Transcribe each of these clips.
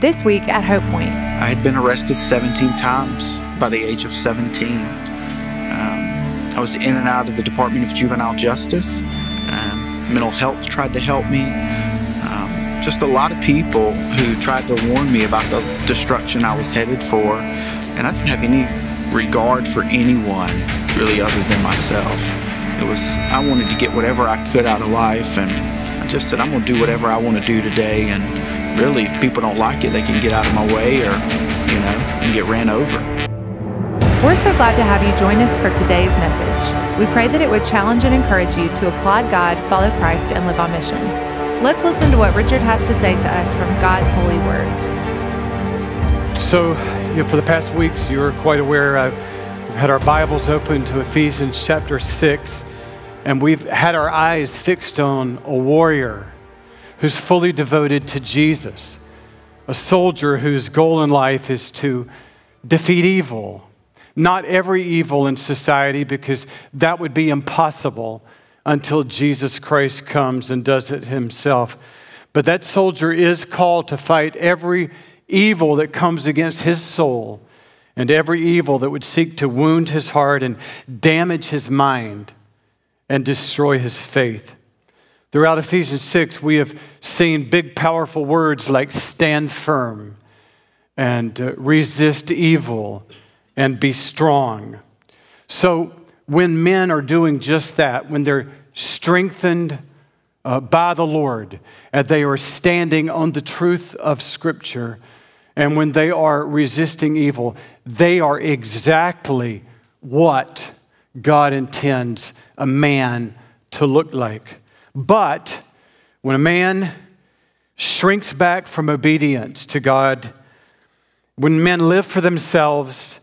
This week at Hope Point. I had been arrested 17 times by the age of 17. Um, I was in and out of the Department of Juvenile Justice. Um, mental health tried to help me. Um, just a lot of people who tried to warn me about the destruction I was headed for. And I didn't have any regard for anyone really other than myself. It was, I wanted to get whatever I could out of life, and I just said, I'm going to do whatever I want to do today. And really, if people don't like it, they can get out of my way or, you know, and get ran over. We're so glad to have you join us for today's message. We pray that it would challenge and encourage you to applaud God, follow Christ, and live on mission. Let's listen to what Richard has to say to us from God's holy word. So, you know, for the past weeks, you're quite aware uh, we've had our Bibles open to Ephesians chapter 6, and we've had our eyes fixed on a warrior who's fully devoted to Jesus, a soldier whose goal in life is to defeat evil. Not every evil in society, because that would be impossible until Jesus Christ comes and does it himself. But that soldier is called to fight every evil that comes against his soul and every evil that would seek to wound his heart and damage his mind and destroy his faith. Throughout Ephesians 6, we have seen big, powerful words like stand firm and uh, resist evil and be strong. So, when men are doing just that, when they're strengthened uh, by the Lord and they are standing on the truth of Scripture, and when they are resisting evil, they are exactly what God intends a man to look like. But when a man shrinks back from obedience to God, when men live for themselves,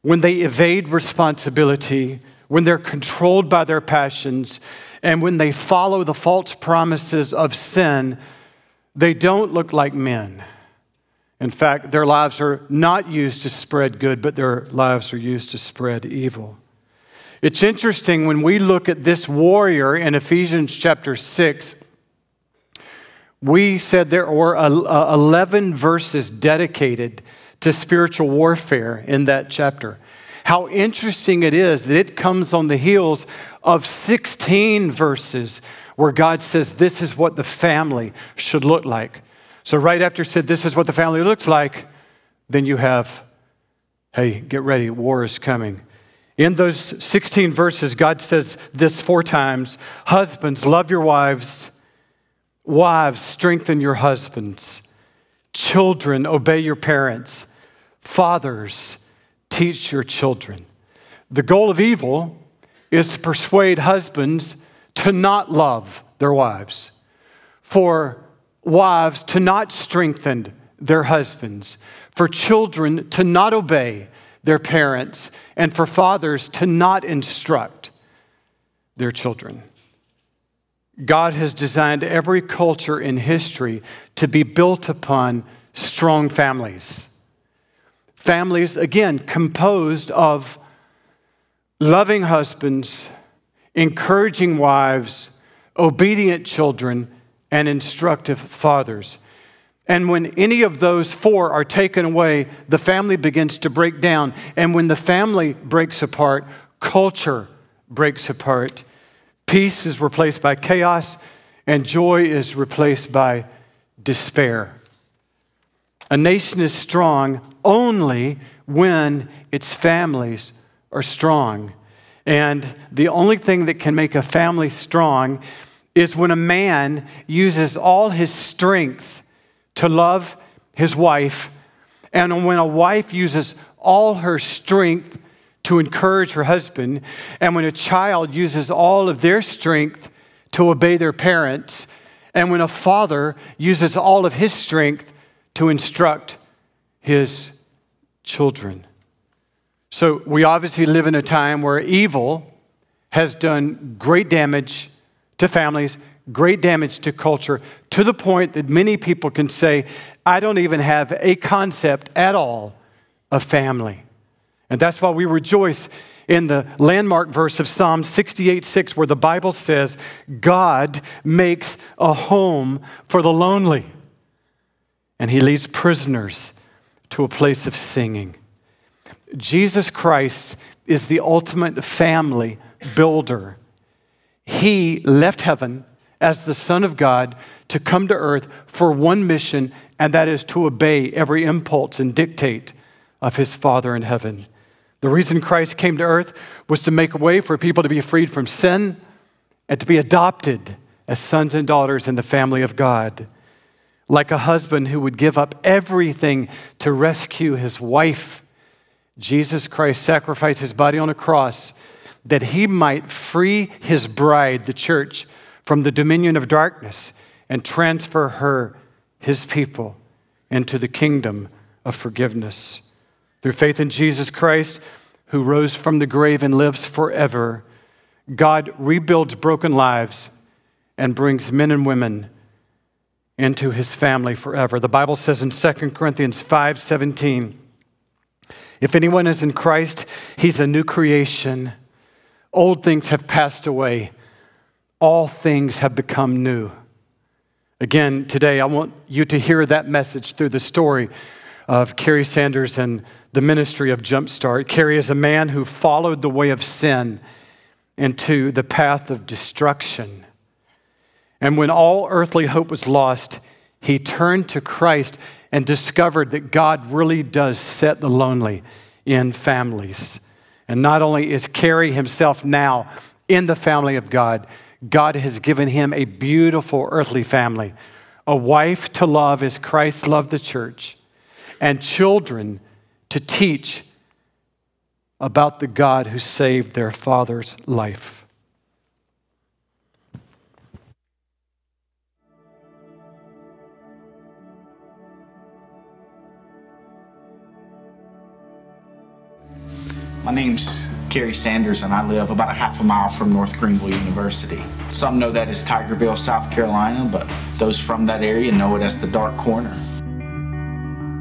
when they evade responsibility, when they're controlled by their passions, and when they follow the false promises of sin, they don't look like men. In fact, their lives are not used to spread good, but their lives are used to spread evil. It's interesting when we look at this warrior in Ephesians chapter 6, we said there were uh, 11 verses dedicated to spiritual warfare in that chapter. How interesting it is that it comes on the heels of 16 verses where God says, This is what the family should look like. So, right after said, This is what the family looks like, then you have, Hey, get ready, war is coming. In those 16 verses, God says this four times Husbands, love your wives. Wives, strengthen your husbands. Children, obey your parents. Fathers, teach your children. The goal of evil is to persuade husbands to not love their wives. For wives to not strengthen their husbands, for children to not obey their parents, and for fathers to not instruct their children. God has designed every culture in history to be built upon strong families. Families, again, composed of loving husbands, encouraging wives, obedient children, and instructive fathers. And when any of those four are taken away, the family begins to break down. And when the family breaks apart, culture breaks apart. Peace is replaced by chaos, and joy is replaced by despair. A nation is strong only when its families are strong. And the only thing that can make a family strong is when a man uses all his strength to love his wife, and when a wife uses all her strength to encourage her husband, and when a child uses all of their strength to obey their parents, and when a father uses all of his strength to instruct his children. So, we obviously live in a time where evil has done great damage to families, great damage to culture, to the point that many people can say, I don't even have a concept at all of family. And that's why we rejoice in the landmark verse of Psalm 68 6, where the Bible says, God makes a home for the lonely. and he leads prisoners to a place of singing. Jesus Christ is the ultimate family builder. He left heaven as the Son of God to come to earth for one mission, and that is to obey every impulse and dictate of his Father in heaven. The reason Christ came to earth was to make a way for people to be freed from sin and to be adopted as sons and daughters in the family of God. Like a husband who would give up everything to rescue his wife, Jesus Christ sacrificed his body on a cross that he might free his bride, the church, from the dominion of darkness and transfer her, his people, into the kingdom of forgiveness. Through faith in Jesus Christ, who rose from the grave and lives forever, God rebuilds broken lives and brings men and women into his family forever. The Bible says in 2 Corinthians 5 17, if anyone is in Christ, he's a new creation. Old things have passed away, all things have become new. Again, today, I want you to hear that message through the story of Kerry Sanders and the ministry of Jumpstart. Kerry is a man who followed the way of sin into the path of destruction. And when all earthly hope was lost, he turned to Christ and discovered that God really does set the lonely in families. And not only is Kerry himself now in the family of God, God has given him a beautiful earthly family, a wife to love as Christ loved the church, and children to teach about the God who saved their father's life. My name's Kerry Sanders, and I live about a half a mile from North Greenville University. Some know that as Tigerville, South Carolina, but those from that area know it as the Dark Corner.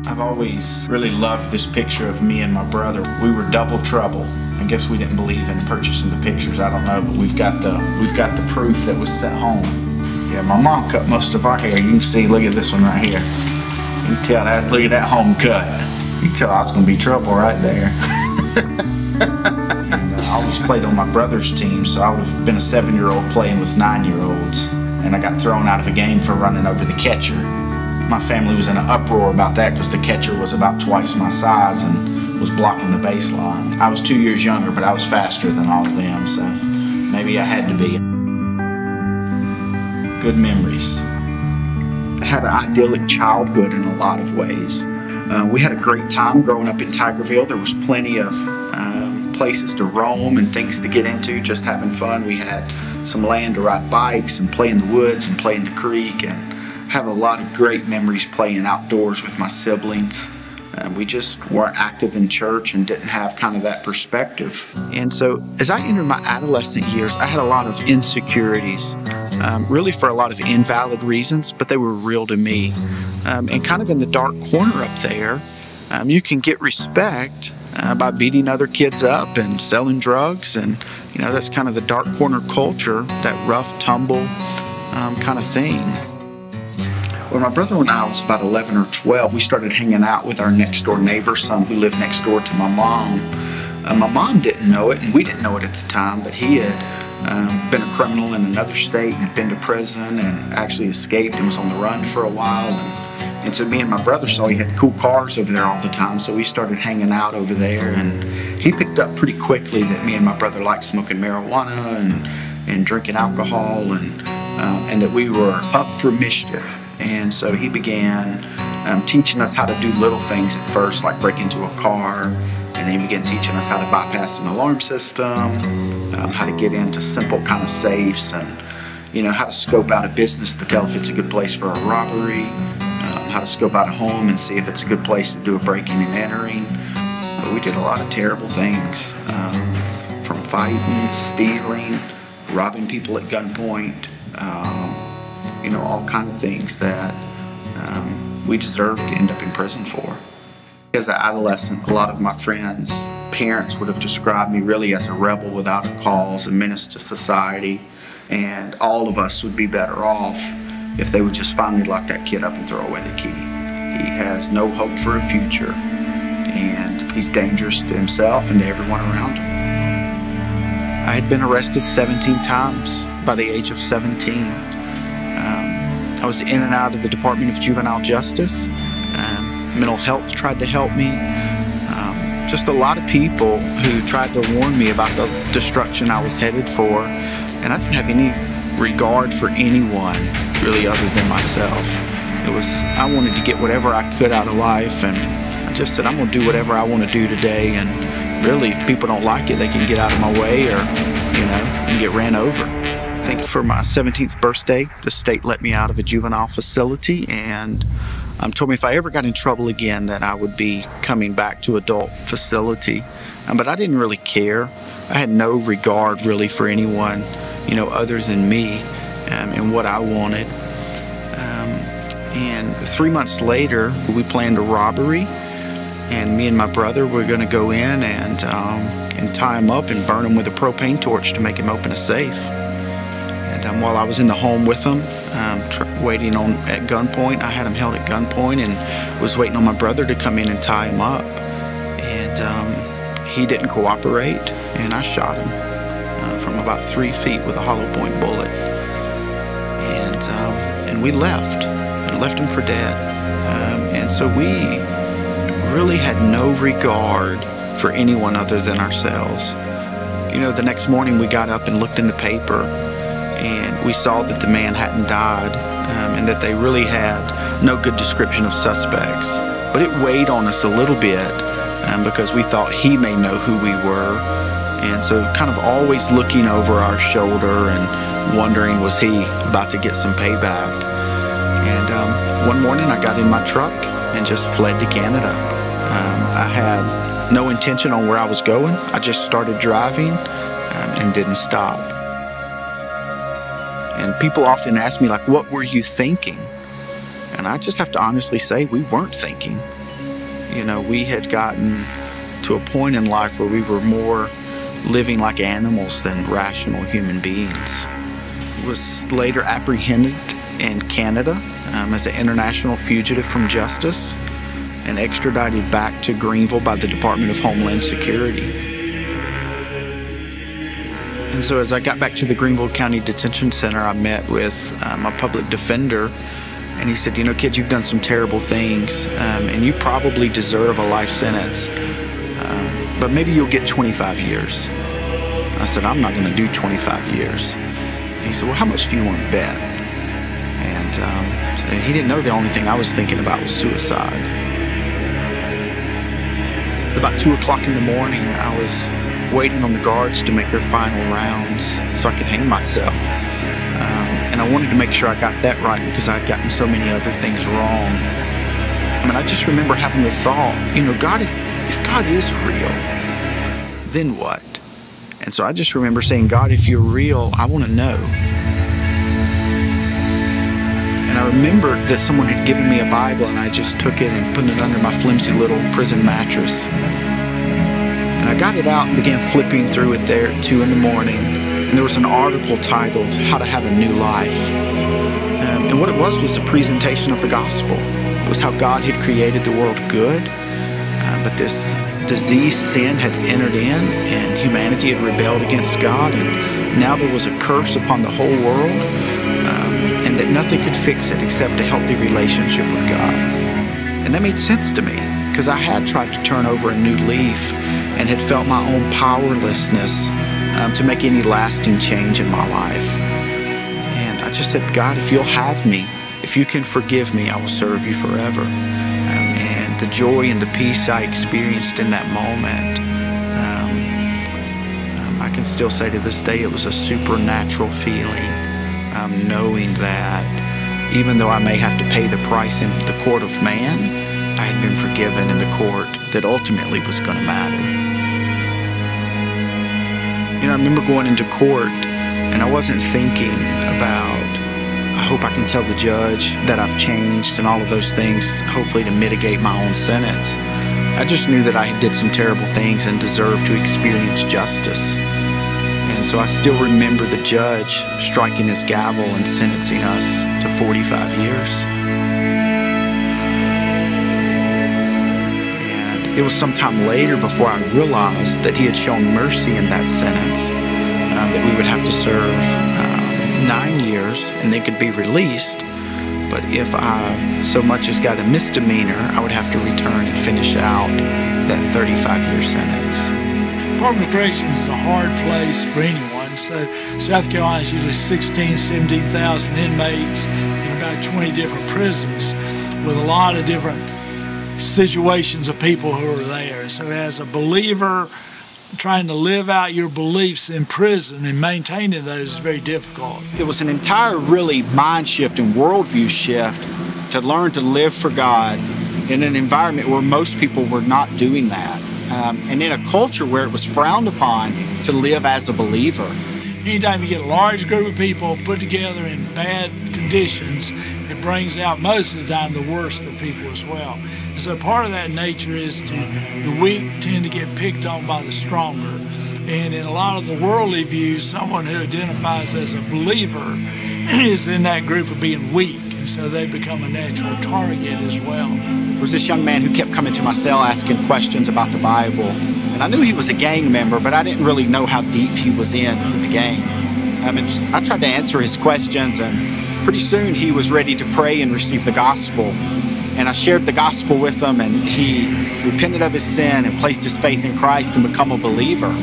I've always really loved this picture of me and my brother. We were double trouble. I guess we didn't believe in purchasing the pictures. I don't know, but we've got the we've got the proof that was sent home. Yeah, my mom cut most of our hair. You can see, look at this one right here. You can tell that. Look at that home cut. You can tell I was gonna be trouble right there. uh, I always played on my brother's team, so I would have been a seven year old playing with nine year olds. And I got thrown out of a game for running over the catcher. My family was in an uproar about that because the catcher was about twice my size and was blocking the baseline. I was two years younger, but I was faster than all of them, so maybe I had to be. Good memories. I had an idyllic childhood in a lot of ways. Uh, we had a great time growing up in Tigerville. There was plenty of um, places to roam and things to get into, just having fun. We had some land to ride bikes and play in the woods and play in the creek and have a lot of great memories playing outdoors with my siblings. Uh, we just weren't active in church and didn't have kind of that perspective. And so, as I entered my adolescent years, I had a lot of insecurities, um, really for a lot of invalid reasons, but they were real to me. Um, and kind of in the dark corner up there, um, you can get respect uh, by beating other kids up and selling drugs. And, you know, that's kind of the dark corner culture, that rough, tumble um, kind of thing. When my brother and I was about 11 or 12, we started hanging out with our next door neighbor, son who lived next door to my mom. Uh, my mom didn't know it, and we didn't know it at the time, but he had um, been a criminal in another state and had been to prison and actually escaped and was on the run for a while. And, and so me and my brother saw he had cool cars over there all the time, so we started hanging out over there. And he picked up pretty quickly that me and my brother liked smoking marijuana and, and drinking alcohol and, um, and that we were up for mischief. And so he began um, teaching us how to do little things at first, like break into a car. And then he began teaching us how to bypass an alarm system, um, how to get into simple kind of safes, and you know how to scope out a business to tell if it's a good place for a robbery, how to scope out a home and see if it's a good place to do a breaking and entering. But we did a lot of terrible things, um, from fighting, stealing, robbing people at gunpoint. Um, you know, all kind of things that um, we deserve to end up in prison for. As an adolescent, a lot of my friends' parents would have described me really as a rebel without a cause, a menace to society, and all of us would be better off if they would just finally lock that kid up and throw away the key. He has no hope for a future, and he's dangerous to himself and to everyone around him. I had been arrested 17 times by the age of 17. Um, I was in and out of the Department of Juvenile Justice. Um, mental health tried to help me. Um, just a lot of people who tried to warn me about the destruction I was headed for, and I didn't have any regard for anyone really other than myself. It was, I wanted to get whatever I could out of life, and I just said, I'm going to do whatever I want to do today. And really, if people don't like it, they can get out of my way or, you know, and get ran over. I think for my 17th birthday, the state let me out of a juvenile facility and um, told me if I ever got in trouble again that I would be coming back to adult facility. Um, but I didn't really care. I had no regard really for anyone, you know, other than me um, and what I wanted. And three months later, we planned a robbery, and me and my brother were going to go in and um, and tie him up and burn him with a propane torch to make him open a safe. And um, while I was in the home with him, um, tr- waiting on at gunpoint, I had him held at gunpoint and was waiting on my brother to come in and tie him up. And um, he didn't cooperate, and I shot him uh, from about three feet with a hollow point bullet. And we left and left him for dead. Um, and so we really had no regard for anyone other than ourselves. You know, the next morning we got up and looked in the paper and we saw that the man hadn't died um, and that they really had no good description of suspects. But it weighed on us a little bit um, because we thought he may know who we were. And so, kind of always looking over our shoulder and wondering, was he about to get some payback? And um, one morning I got in my truck and just fled to Canada. Um, I had no intention on where I was going. I just started driving um, and didn't stop. And people often ask me, like, what were you thinking? And I just have to honestly say, we weren't thinking. You know, we had gotten to a point in life where we were more living like animals than rational human beings. Was later apprehended in Canada um, as an international fugitive from justice and extradited back to Greenville by the Department of Homeland Security. And so, as I got back to the Greenville County Detention Center, I met with um, a public defender, and he said, You know, kids, you've done some terrible things, um, and you probably deserve a life sentence, um, but maybe you'll get 25 years. I said, I'm not going to do 25 years. He said, Well, how much do you want to bet? And um, he didn't know the only thing I was thinking about was suicide. About 2 o'clock in the morning, I was waiting on the guards to make their final rounds so I could hang myself. Um, and I wanted to make sure I got that right because I'd gotten so many other things wrong. I mean, I just remember having the thought, you know, God, if, if God is real, then what? And so I just remember saying, God, if you're real, I want to know. And I remembered that someone had given me a Bible, and I just took it and put it under my flimsy little prison mattress. And I got it out and began flipping through it there at 2 in the morning. And there was an article titled, How to Have a New Life. Um, and what it was was a presentation of the gospel. It was how God had created the world good, uh, but this disease, sin, had entered in, and humanity had rebelled against God. And now there was a curse upon the whole world and that nothing could fix it except a healthy relationship with God. And that made sense to me because I had tried to turn over a new leaf and had felt my own powerlessness um, to make any lasting change in my life. And I just said, God, if you'll have me, if you can forgive me, I will serve you forever. The joy and the peace I experienced in that moment, um, um I can still say to this day, it was a supernatural feeling um, knowing that even though I may have to pay the price in the court of man, I had been forgiven in the court that ultimately was going to matter. You know, I remember going into court and I wasn't thinking about, I hope I can tell the judge that I've changed and all of those things, hopefully to mitigate my own sentence. I just knew that I did some terrible things and deserved to experience justice. And so I still remember the judge striking his gavel and sentencing us to 45 years. And it was sometime later before I realized that he had shown mercy in that sentence, uh, that we would have to serve nine years and they could be released. But if I so much as got a misdemeanor, I would have to return and finish out that 35 year sentence. Department of Corrections is a hard place for anyone. So South Carolina is usually 16, 17,000 inmates in about 20 different prisons with a lot of different situations of people who are there. So as a believer, trying to live out your beliefs in prison and maintaining those is very difficult. It was an entire really mind shift and worldview shift to learn to live for God in an environment where most people were not doing that. Um, and in a culture where it was frowned upon to live as a believer. Anytime you get a large group of people put together in bad conditions, it brings out most of the time the worst of people as well. So part of that nature is to the weak tend to get picked on by the stronger. And in a lot of the worldly views, someone who identifies as a believer is in that group of being weak. And so they become a natural target as well. There was this young man who kept coming to my cell asking questions about the Bible. And I knew he was a gang member, but I didn't really know how deep he was in with the gang. I, mean, I tried to answer his questions, and pretty soon he was ready to pray and receive the gospel and I shared the gospel with him, and he repented of his sin and placed his faith in Christ and become a believer.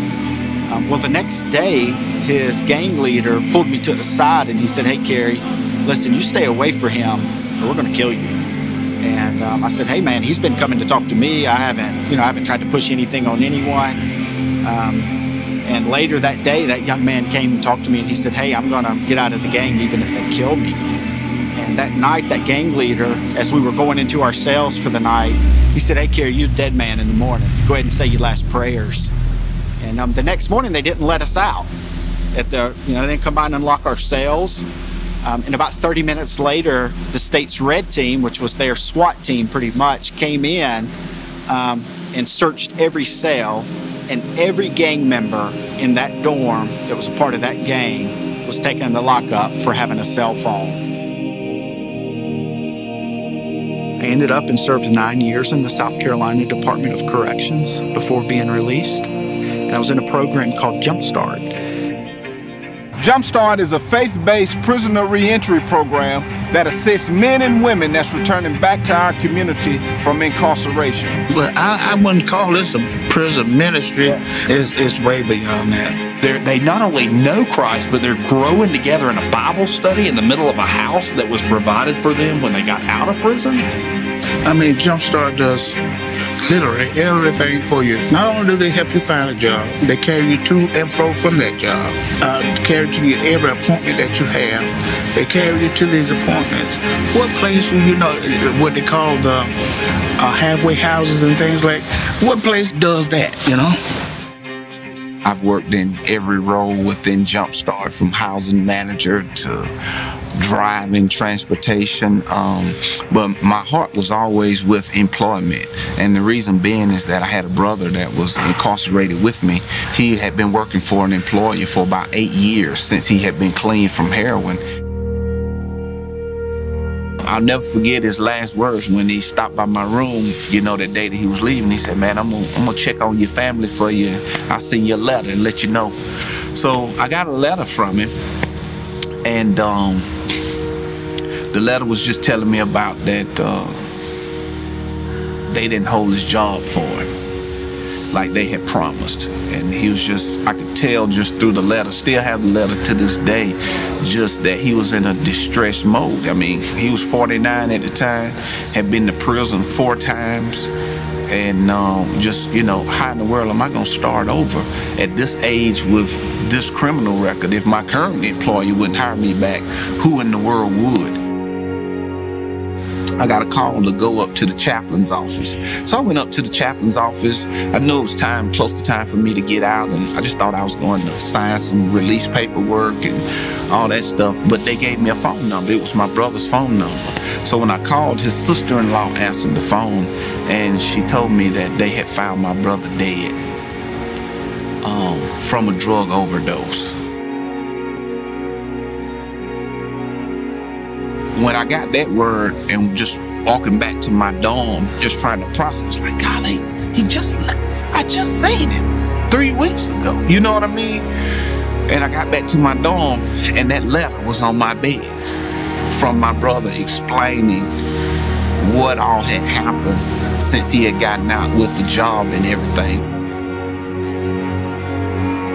Um, well, the next day, his gang leader pulled me to the side and he said, "Hey, Kerry, listen, you stay away from him, or we're going to kill you." And um, I said, "Hey, man, he's been coming to talk to me. I haven't, you know, I haven't tried to push anything on anyone." Um, and later that day, that young man came and talked to me, and he said, "Hey, I'm going to get out of the gang even if they kill me." That night, that gang leader, as we were going into our cells for the night, he said, Hey, Kerry, you're a dead man in the morning. Go ahead and say your last prayers. And um, the next morning, they didn't let us out. At the, you know, they didn't come by and unlock our cells. Um, and about 30 minutes later, the state's red team, which was their SWAT team pretty much, came in um, and searched every cell. And every gang member in that dorm that was a part of that gang was taken into lockup for having a cell phone. Ended up and served nine years in the South Carolina Department of Corrections before being released. And I was in a program called Jumpstart. Jumpstart is a faith based prisoner reentry program that assists men and women that's returning back to our community from incarceration. But I, I wouldn't call this a prison ministry, it's, it's way beyond that. They're, they not only know Christ, but they're growing together in a Bible study in the middle of a house that was provided for them when they got out of prison. I mean, Jumpstart does literally everything for you. Not only do they help you find a job, they carry you to and fro from that job, uh, carry to you every appointment that you have. They carry you to these appointments. What place you know what they call the uh, halfway houses and things like? What place does that? You know. I've worked in every role within Jumpstart, from housing manager to driving, transportation. Um, but my heart was always with employment. And the reason being is that I had a brother that was incarcerated with me. He had been working for an employer for about eight years since he had been clean from heroin. I'll never forget his last words when he stopped by my room, you know, the day that he was leaving. He said, Man, I'm gonna, I'm gonna check on your family for you. I'll send you a letter and let you know. So I got a letter from him, and um, the letter was just telling me about that uh, they didn't hold his job for him like they had promised. And he was just, I could tell just through the letter, still have the letter to this day, just that he was in a distressed mode. I mean, he was 49 at the time, had been to prison four times. And um, just, you know, how in the world am I going to start over at this age with this criminal record? If my current employer wouldn't hire me back, who in the world would? I got a call to go up to the chaplain's office. So I went up to the chaplain's office. I knew it was time, close to time for me to get out, and I just thought I was going to sign some release paperwork and all that stuff. But they gave me a phone number. It was my brother's phone number. So when I called, his sister-in-law answered the phone, and she told me that they had found my brother dead um, from a drug overdose. When I got that word and just walking back to my dorm, just trying to process, like, golly, he just, I just seen him three weeks ago. You know what I mean? And I got back to my dorm, and that letter was on my bed from my brother explaining what all had happened since he had gotten out with the job and everything.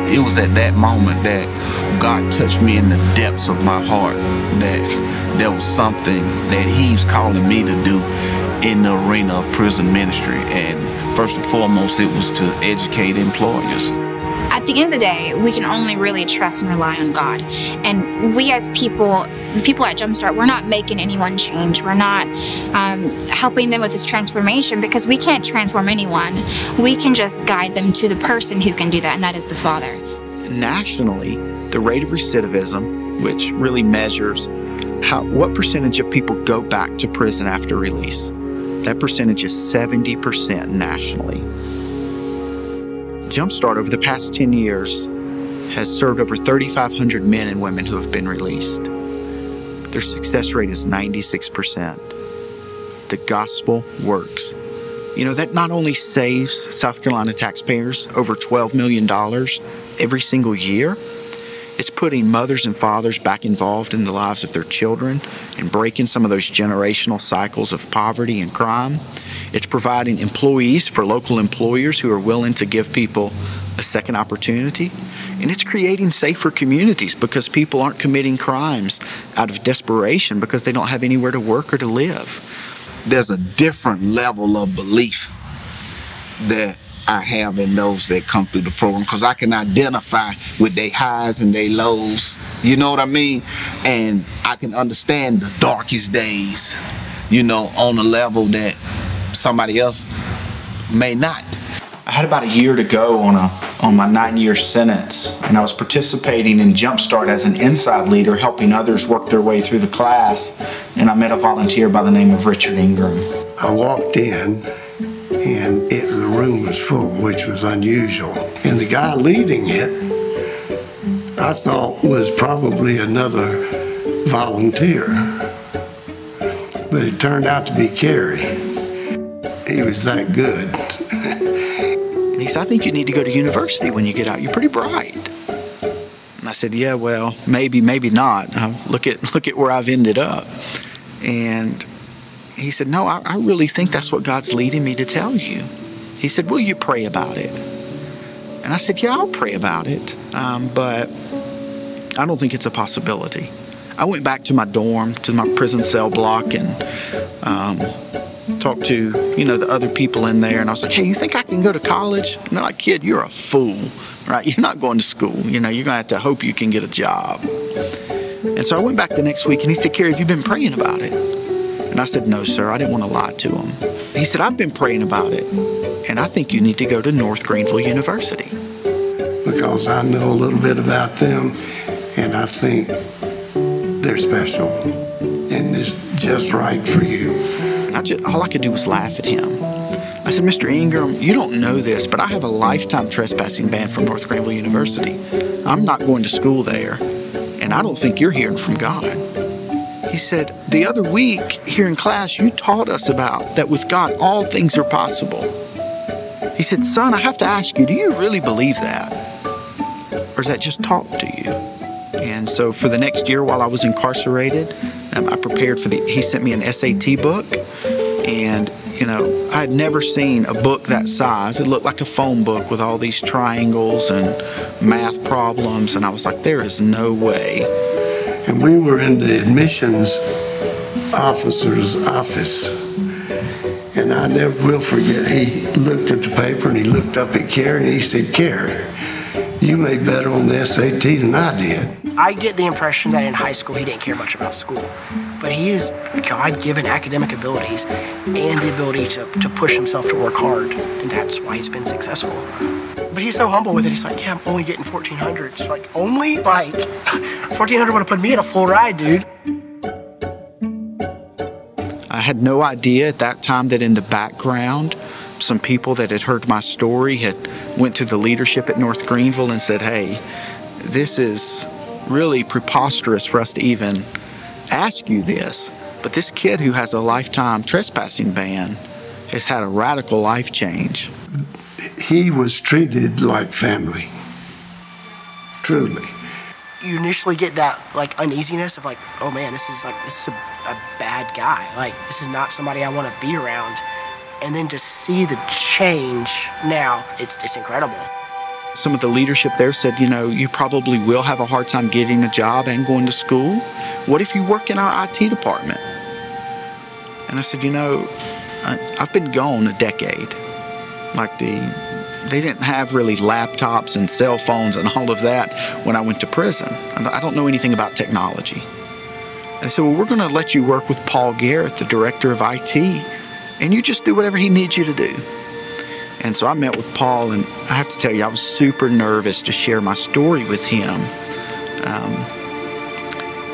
It was at that moment that God touched me in the depths of my heart that there something that he's calling me to do in the arena of prison ministry. And first and foremost, it was to educate employers. At the end of the day, we can only really trust and rely on God. And we, as people, the people at Jumpstart, we're not making anyone change. We're not um, helping them with this transformation because we can't transform anyone. We can just guide them to the person who can do that, and that is the Father. Nationally, the rate of recidivism, which really measures how what percentage of people go back to prison after release, that percentage is 70% nationally. Jumpstart over the past 10 years has served over 3,500 men and women who have been released. Their success rate is 96%. The gospel works. You know, that not only saves South Carolina taxpayers over $12 million every single year, it's putting mothers and fathers back involved in the lives of their children and breaking some of those generational cycles of poverty and crime. It's providing employees for local employers who are willing to give people a second opportunity. And it's creating safer communities because people aren't committing crimes out of desperation because they don't have anywhere to work or to live. There's a different level of belief that I have in those that come through the program because I can identify with their highs and their lows. You know what I mean? And I can understand the darkest days, you know, on a level that somebody else may not. I had about a year to go on a on my nine year sentence, and I was participating in Jumpstart as an inside leader, helping others work their way through the class. And I met a volunteer by the name of Richard Ingram. I walked in, and it, the room was full, which was unusual. And the guy leading it, I thought was probably another volunteer, but it turned out to be Kerry. He was that good. He said, I think you need to go to university when you get out. You're pretty bright. And I said, Yeah, well, maybe, maybe not. Uh, look at look at where I've ended up. And he said, No, I, I really think that's what God's leading me to tell you. He said, Will you pray about it? And I said, Yeah, I'll pray about it, um, but I don't think it's a possibility. I went back to my dorm, to my prison cell block, and um, talked to you know the other people in there, and I was like, "Hey, you think I can go to college?" And they're like, "Kid, you're a fool, right? You're not going to school. You know, you're gonna have to hope you can get a job." And so I went back the next week, and he said, "Kerry, have you been praying about it?" And I said, "No, sir. I didn't want to lie to him." He said, "I've been praying about it, and I think you need to go to North Greenville University." because I know a little bit about them, and I think they're special, and it's just right for you. I just, all I could do was laugh at him. I said, Mr. Ingram, you don't know this, but I have a lifetime trespassing ban from North Greenville University. I'm not going to school there, and I don't think you're hearing from God. He said, The other week here in class, you taught us about that with God, all things are possible. He said, Son, I have to ask you, do you really believe that? Or is that just talk to you? And so for the next year while I was incarcerated, um, I prepared for the, he sent me an SAT book. And, you know, I had never seen a book that size. It looked like a phone book with all these triangles and math problems. And I was like, there is no way. And we were in the admissions officer's office. And I never will forget, he looked at the paper and he looked up at Kerry and he said, Kerry, you made better on the SAT than I did. I get the impression that in high school he didn't care much about school. But he is God given academic abilities and the ability to, to push himself to work hard. And that's why he's been successful. But he's so humble with it. He's like, yeah, I'm only getting 1400. It's like, only? Like, 1400 would have put me in a full ride, dude. I had no idea at that time that in the background, some people that had heard my story had went to the leadership at North Greenville and said, "Hey, this is really preposterous for us to even ask you this." But this kid who has a lifetime trespassing ban has had a radical life change. He was treated like family. Truly. You initially get that like uneasiness of like, oh man, this is like this is a, a bad guy. Like this is not somebody I want to be around. And then to see the change now, it's it's incredible. Some of the leadership there said, you know, you probably will have a hard time getting a job and going to school. What if you work in our IT department? And I said, you know, I, have been gone a decade. Like the, they didn't have really laptops and cell phones and all of that when I went to prison. I don't know anything about technology. I said, well, we're going to let you work with Paul Garrett, the director of IT, and you just do whatever he needs you to do. And so I met with Paul, and I have to tell you, I was super nervous to share my story with him. Um,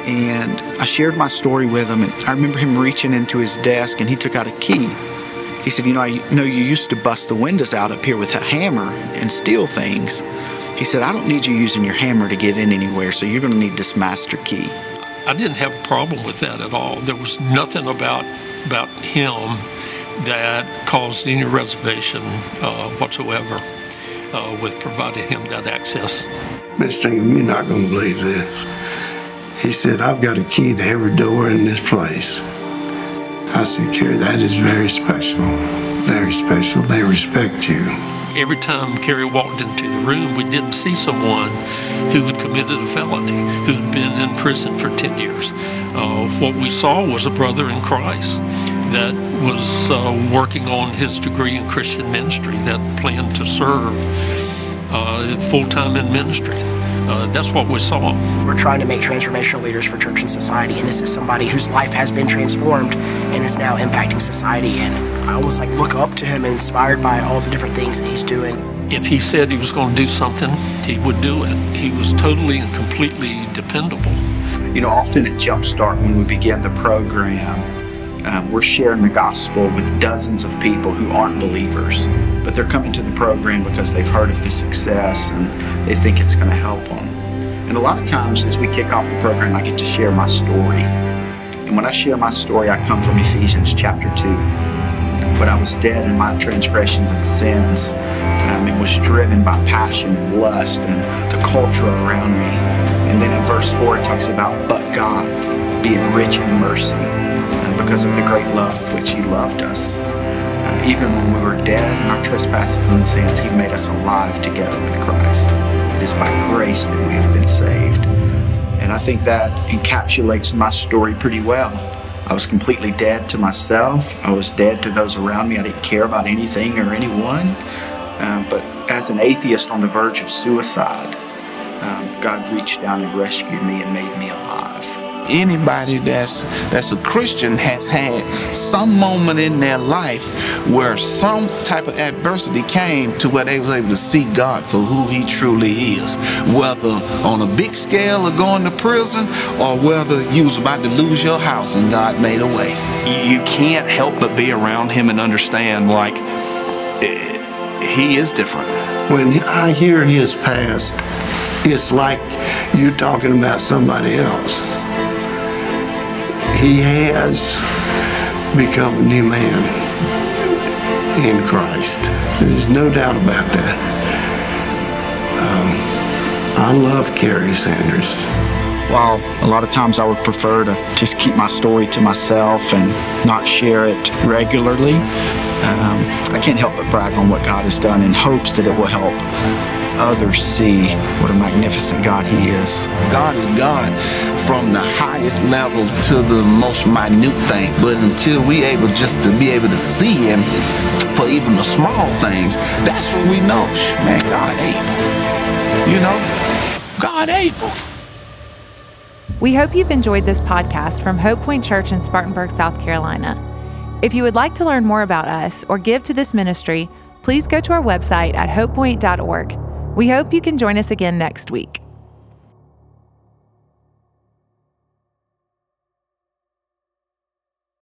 and I shared my story with him, and I remember him reaching into his desk, and he took out a key. He said, You know, I know you used to bust the windows out up here with a hammer and steal things. He said, I don't need you using your hammer to get in anywhere, so you're going to need this master key. I didn't have a problem with that at all. There was nothing about about him that caused any reservation uh, whatsoever uh, with providing him that access. Mr. Ingram, you're not going to believe this. He said, I've got a key to every door in this place. I said, Kerry, that is very special. Very special. They respect you. Every time Kerry walked into the room, we didn't see someone who had committed a felony, who had been in prison for 10 years. Uh, what we saw was a brother in Christ that was uh, working on his degree in Christian ministry, that planned to serve full time in ministry. Uh, that's what we saw. We're trying to make transformational leaders for church and society, and this is somebody whose life has been transformed and is now impacting society. And I almost like look up to him, inspired by all the different things that he's doing. If he said he was going to do something, he would do it. He was totally and completely dependable. You know, often at Jumpstart, when we begin the program, um, we're sharing the gospel with dozens of people who aren't believers, but they're coming to the program because they've heard of the success and they think it's going to help them. And a lot of times, as we kick off the program, I get to share my story. And when I share my story, I come from Ephesians chapter 2. But I was dead in my transgressions and sins um, and was driven by passion and lust and the culture around me. And then in verse 4, it talks about, but God being rich in mercy because of the great love with which He loved us. And even when we were dead in our trespasses and sins, He made us alive together with Christ. It is by grace that we have been saved. And I think that encapsulates my story pretty well. I was completely dead to myself. I was dead to those around me. I didn't care about anything or anyone. Uh, but as an atheist on the verge of suicide, um, God reached down and rescued me and made me alive anybody that's that's a Christian has had some moment in their life where some type of adversity came to where they was able to see God for who he truly is. Whether on a big scale of going to prison or whether you was about to lose your house and God made a way. You can't help but be around him and understand like he is different. When I hear his past, it's like you're talking about somebody else he has become a new man in Christ. There's no doubt about that. Um, I love Kerry Sanders. While a lot of times I would prefer to just keep my story to myself and not share it regularly, um, I can't help but brag on what God has done in hopes that it will help others see what a magnificent God He is. God is God from the highest level to the most minute thing. But until we able just to be able to see Him for even the small things, that's when we know, man, God able. You know, God able. We hope you've enjoyed this podcast from Hope Point Church in Spartanburg, South Carolina. If you would like to learn more about us or give to this ministry, please go to our website at hopepoint.org. We hope you can join us again next week.